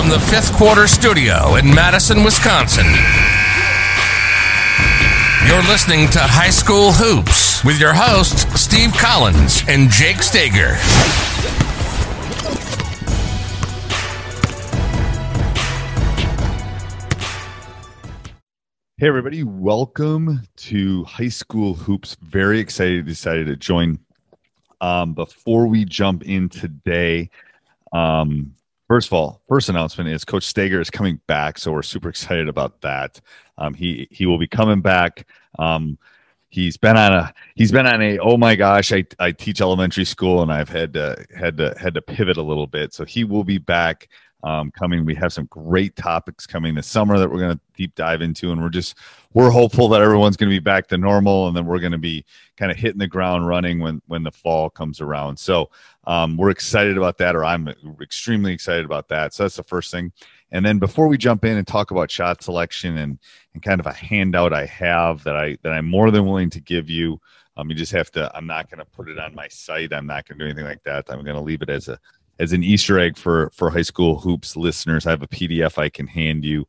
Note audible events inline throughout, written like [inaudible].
From the fifth quarter studio in Madison, Wisconsin. You're listening to High School Hoops with your hosts, Steve Collins and Jake Stager. Hey, everybody, welcome to High School Hoops. Very excited, decided to join. Um, before we jump in today, um, first of all, first announcement is Coach Stager is coming back, so we're super excited about that. Um, he he will be coming back. Um, he's been on a he's been on a oh my gosh, I, I teach elementary school and I've had to had to had to pivot a little bit. So he will be back um, coming. We have some great topics coming this summer that we're going to deep dive into, and we're just we're hopeful that everyone's going to be back to normal, and then we're going to be kind of hitting the ground running when when the fall comes around. So um, we're excited about that, or I'm extremely excited about that. So that's the first thing. And then before we jump in and talk about shot selection and and kind of a handout I have that I that I'm more than willing to give you. Um, you just have to. I'm not going to put it on my site. I'm not going to do anything like that. I'm going to leave it as a as an Easter egg for for high school hoops listeners. I have a PDF I can hand you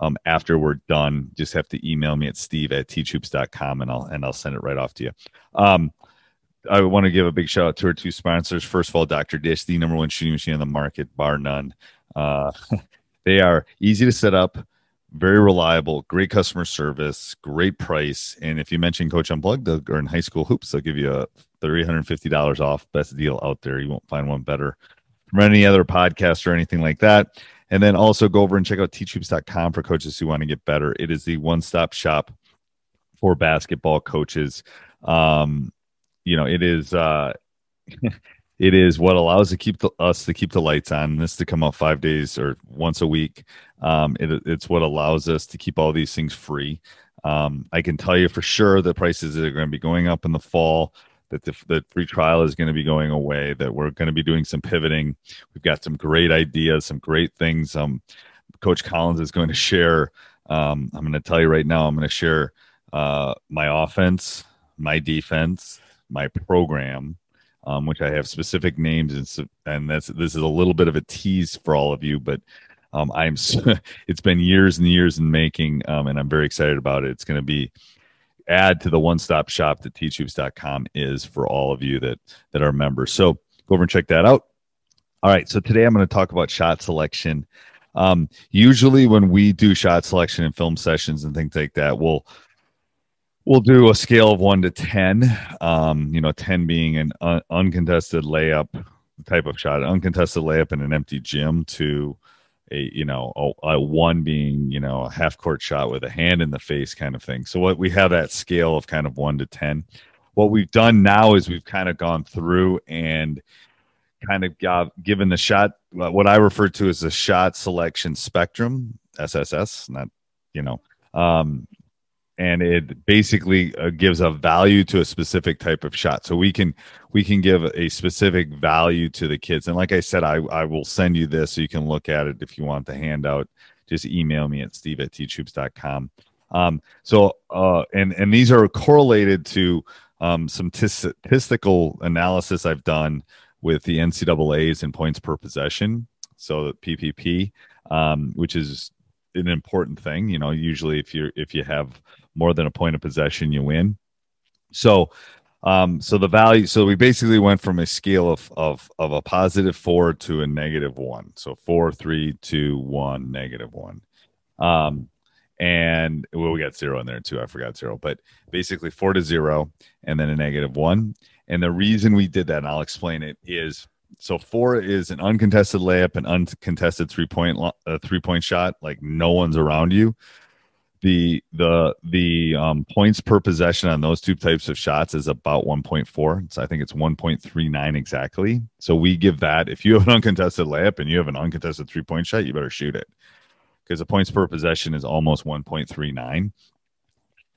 um, after we're done. Just have to email me at steve at teachhoops.com and I'll and I'll send it right off to you. Um, I want to give a big shout out to our two sponsors. First of all, Dr. Dish, the number one shooting machine on the market, bar none. Uh, [laughs] they are easy to set up, very reliable, great customer service, great price. And if you mention Coach Unplugged or in high school hoops, they'll give you a $350 off. Best deal out there. You won't find one better from any other podcast or anything like that. And then also go over and check out teachhoops.com for coaches who want to get better. It is the one stop shop for basketball coaches. Um, you know, it is, uh, [laughs] it is what allows to keep the, us to keep the lights on. This to come out five days or once a week. Um, it, it's what allows us to keep all these things free. Um, I can tell you for sure the prices are going to be going up in the fall that the, the free trial is going to be going away, that we're going to be doing some pivoting. We've got some great ideas, some great things. Um, Coach Collins is going to share. Um, I'm going to tell you right now, I'm going to share uh, my offense, my defense, my program, um, which I have specific names, and, and that's this is a little bit of a tease for all of you, but um, I'm [laughs] it's been years and years in making, um, and I'm very excited about it. It's going to be add to the one-stop shop that teachhoops.com is for all of you that that are members. So go over and check that out. All right, so today I'm going to talk about shot selection. Um, usually, when we do shot selection and film sessions and things like that, we'll we'll do a scale of one to ten. Um, you know, ten being an un- uncontested layup type of shot, uncontested layup in an empty gym, to a you know a, a, one being you know a half court shot with a hand in the face kind of thing. So what we have that scale of kind of one to ten. What we've done now is we've kind of gone through and kind of got given the shot what i refer to as the shot selection spectrum sss not you know um and it basically uh, gives a value to a specific type of shot. So we can we can give a specific value to the kids. And like I said, I I will send you this so you can look at it if you want the handout. Just email me at steve at teachhoops.com. Um, so uh, and and these are correlated to um, some t- statistical analysis I've done with the NCAA's and points per possession. So the PPP, um, which is an important thing. You know, usually if you're if you have more than a point of possession, you win. So, um, so the value. So we basically went from a scale of of of a positive four to a negative one. So four, three, two, one, negative one. Um, and well, we got zero in there too. I forgot zero, but basically four to zero, and then a negative one. And the reason we did that, and I'll explain it, is so four is an uncontested layup, an uncontested three point uh, three point shot, like no one's around you. The the the um, points per possession on those two types of shots is about 1.4. So I think it's 1.39 exactly. So we give that if you have an uncontested layup and you have an uncontested three point shot, you better shoot it because the points per possession is almost 1.39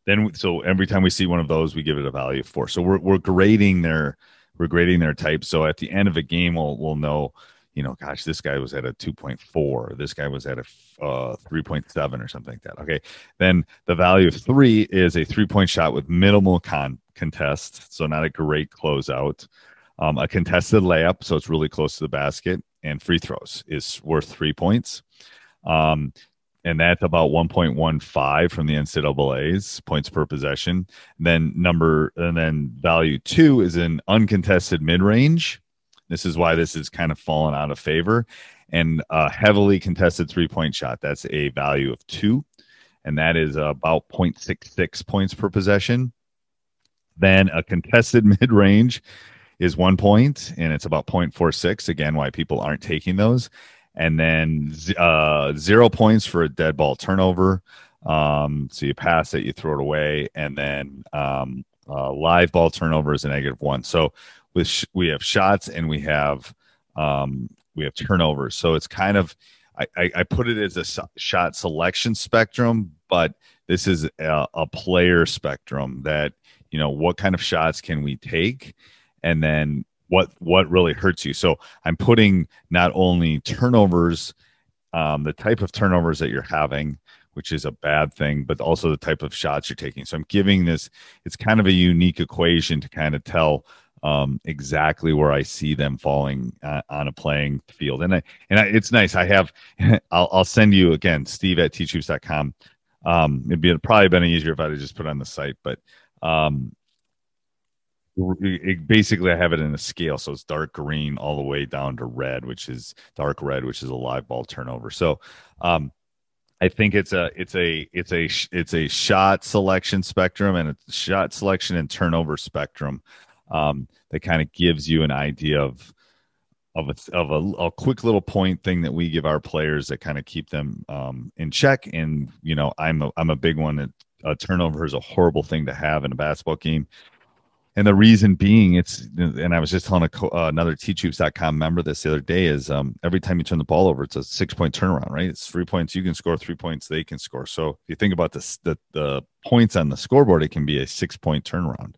then so every time we see one of those we give it a value of four so we're, we're grading their we're grading their type. So at the end of a game, we'll we'll know, you know, gosh, this guy was at a 2.4, this guy was at a uh, 3.7 or something like that. Okay, then the value of three is a three point shot with minimal con contest, so not a great closeout. Um, a contested layup, so it's really close to the basket, and free throws is worth three points. Um, and that's about 1.15 from the NCAA's points per possession. Then number and then value two is an uncontested mid range. This is why this is kind of fallen out of favor, and a heavily contested three point shot. That's a value of two, and that is about 0.66 points per possession. Then a contested [laughs] mid range is one point, and it's about 0.46. Again, why people aren't taking those and then uh, zero points for a dead ball turnover. Um, so you pass it, you throw it away, and then um, uh, live ball turnover is a negative one. So with sh- we have shots and we have um, we have turnovers. So it's kind of I, I, I put it as a shot selection spectrum, but this is a, a player spectrum that you know what kind of shots can we take, and then what what really hurts you. So I'm putting not only turnovers, um, the type of turnovers that you're having, which is a bad thing, but also the type of shots you're taking. So I'm giving this. It's kind of a unique equation to kind of tell um, exactly where I see them falling uh, on a playing field. And I, and I, it's nice. I have. [laughs] I'll, I'll send you again, Steve at teachhoops.com. Um, it'd be probably been easier if I had just put it on the site, but um, it, basically I have it in a scale, so it's dark green all the way down to red, which is dark red, which is a live ball turnover. So, um, I think it's a it's a it's a it's a shot selection spectrum and a shot selection and turnover spectrum um, that kind of gives you an idea of of a, of a, a, quick little point thing that we give our players that kind of keep them um, in check. And you know, I'm a, I'm a big one. That a turnover is a horrible thing to have in a basketball game. And the reason being it's and i was just telling a, uh, another teachhoops.com member this the other day is um, every time you turn the ball over it's a six point turnaround right? It's three points. You can score three points. They can score. So if you think about the, the points on the scoreboard it can be a six point turnaround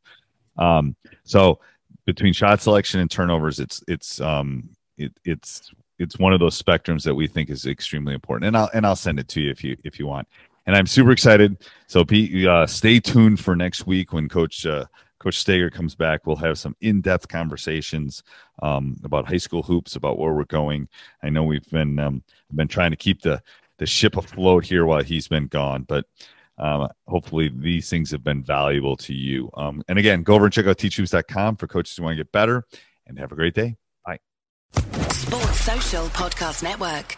um, so between shot selection and turnovers it's it's um it, it's it's one of those spectrums that we think is extremely important. And i'll and i'll send it to you if you if you want. And i'm super excited. So pete uh, stay tuned for next week when coach uh, Coach Stager comes back, we'll have some in-depth conversations um, about high school hoops, about where we're going. I know we've been um, been trying to keep the the ship afloat here while he's been gone, but um, hopefully these things have been valuable to you. Um, and again, go over and check out teachhoops.com for coaches who want to get better. And have a great day. Bye. Sports Social Podcast Network.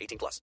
18 plus.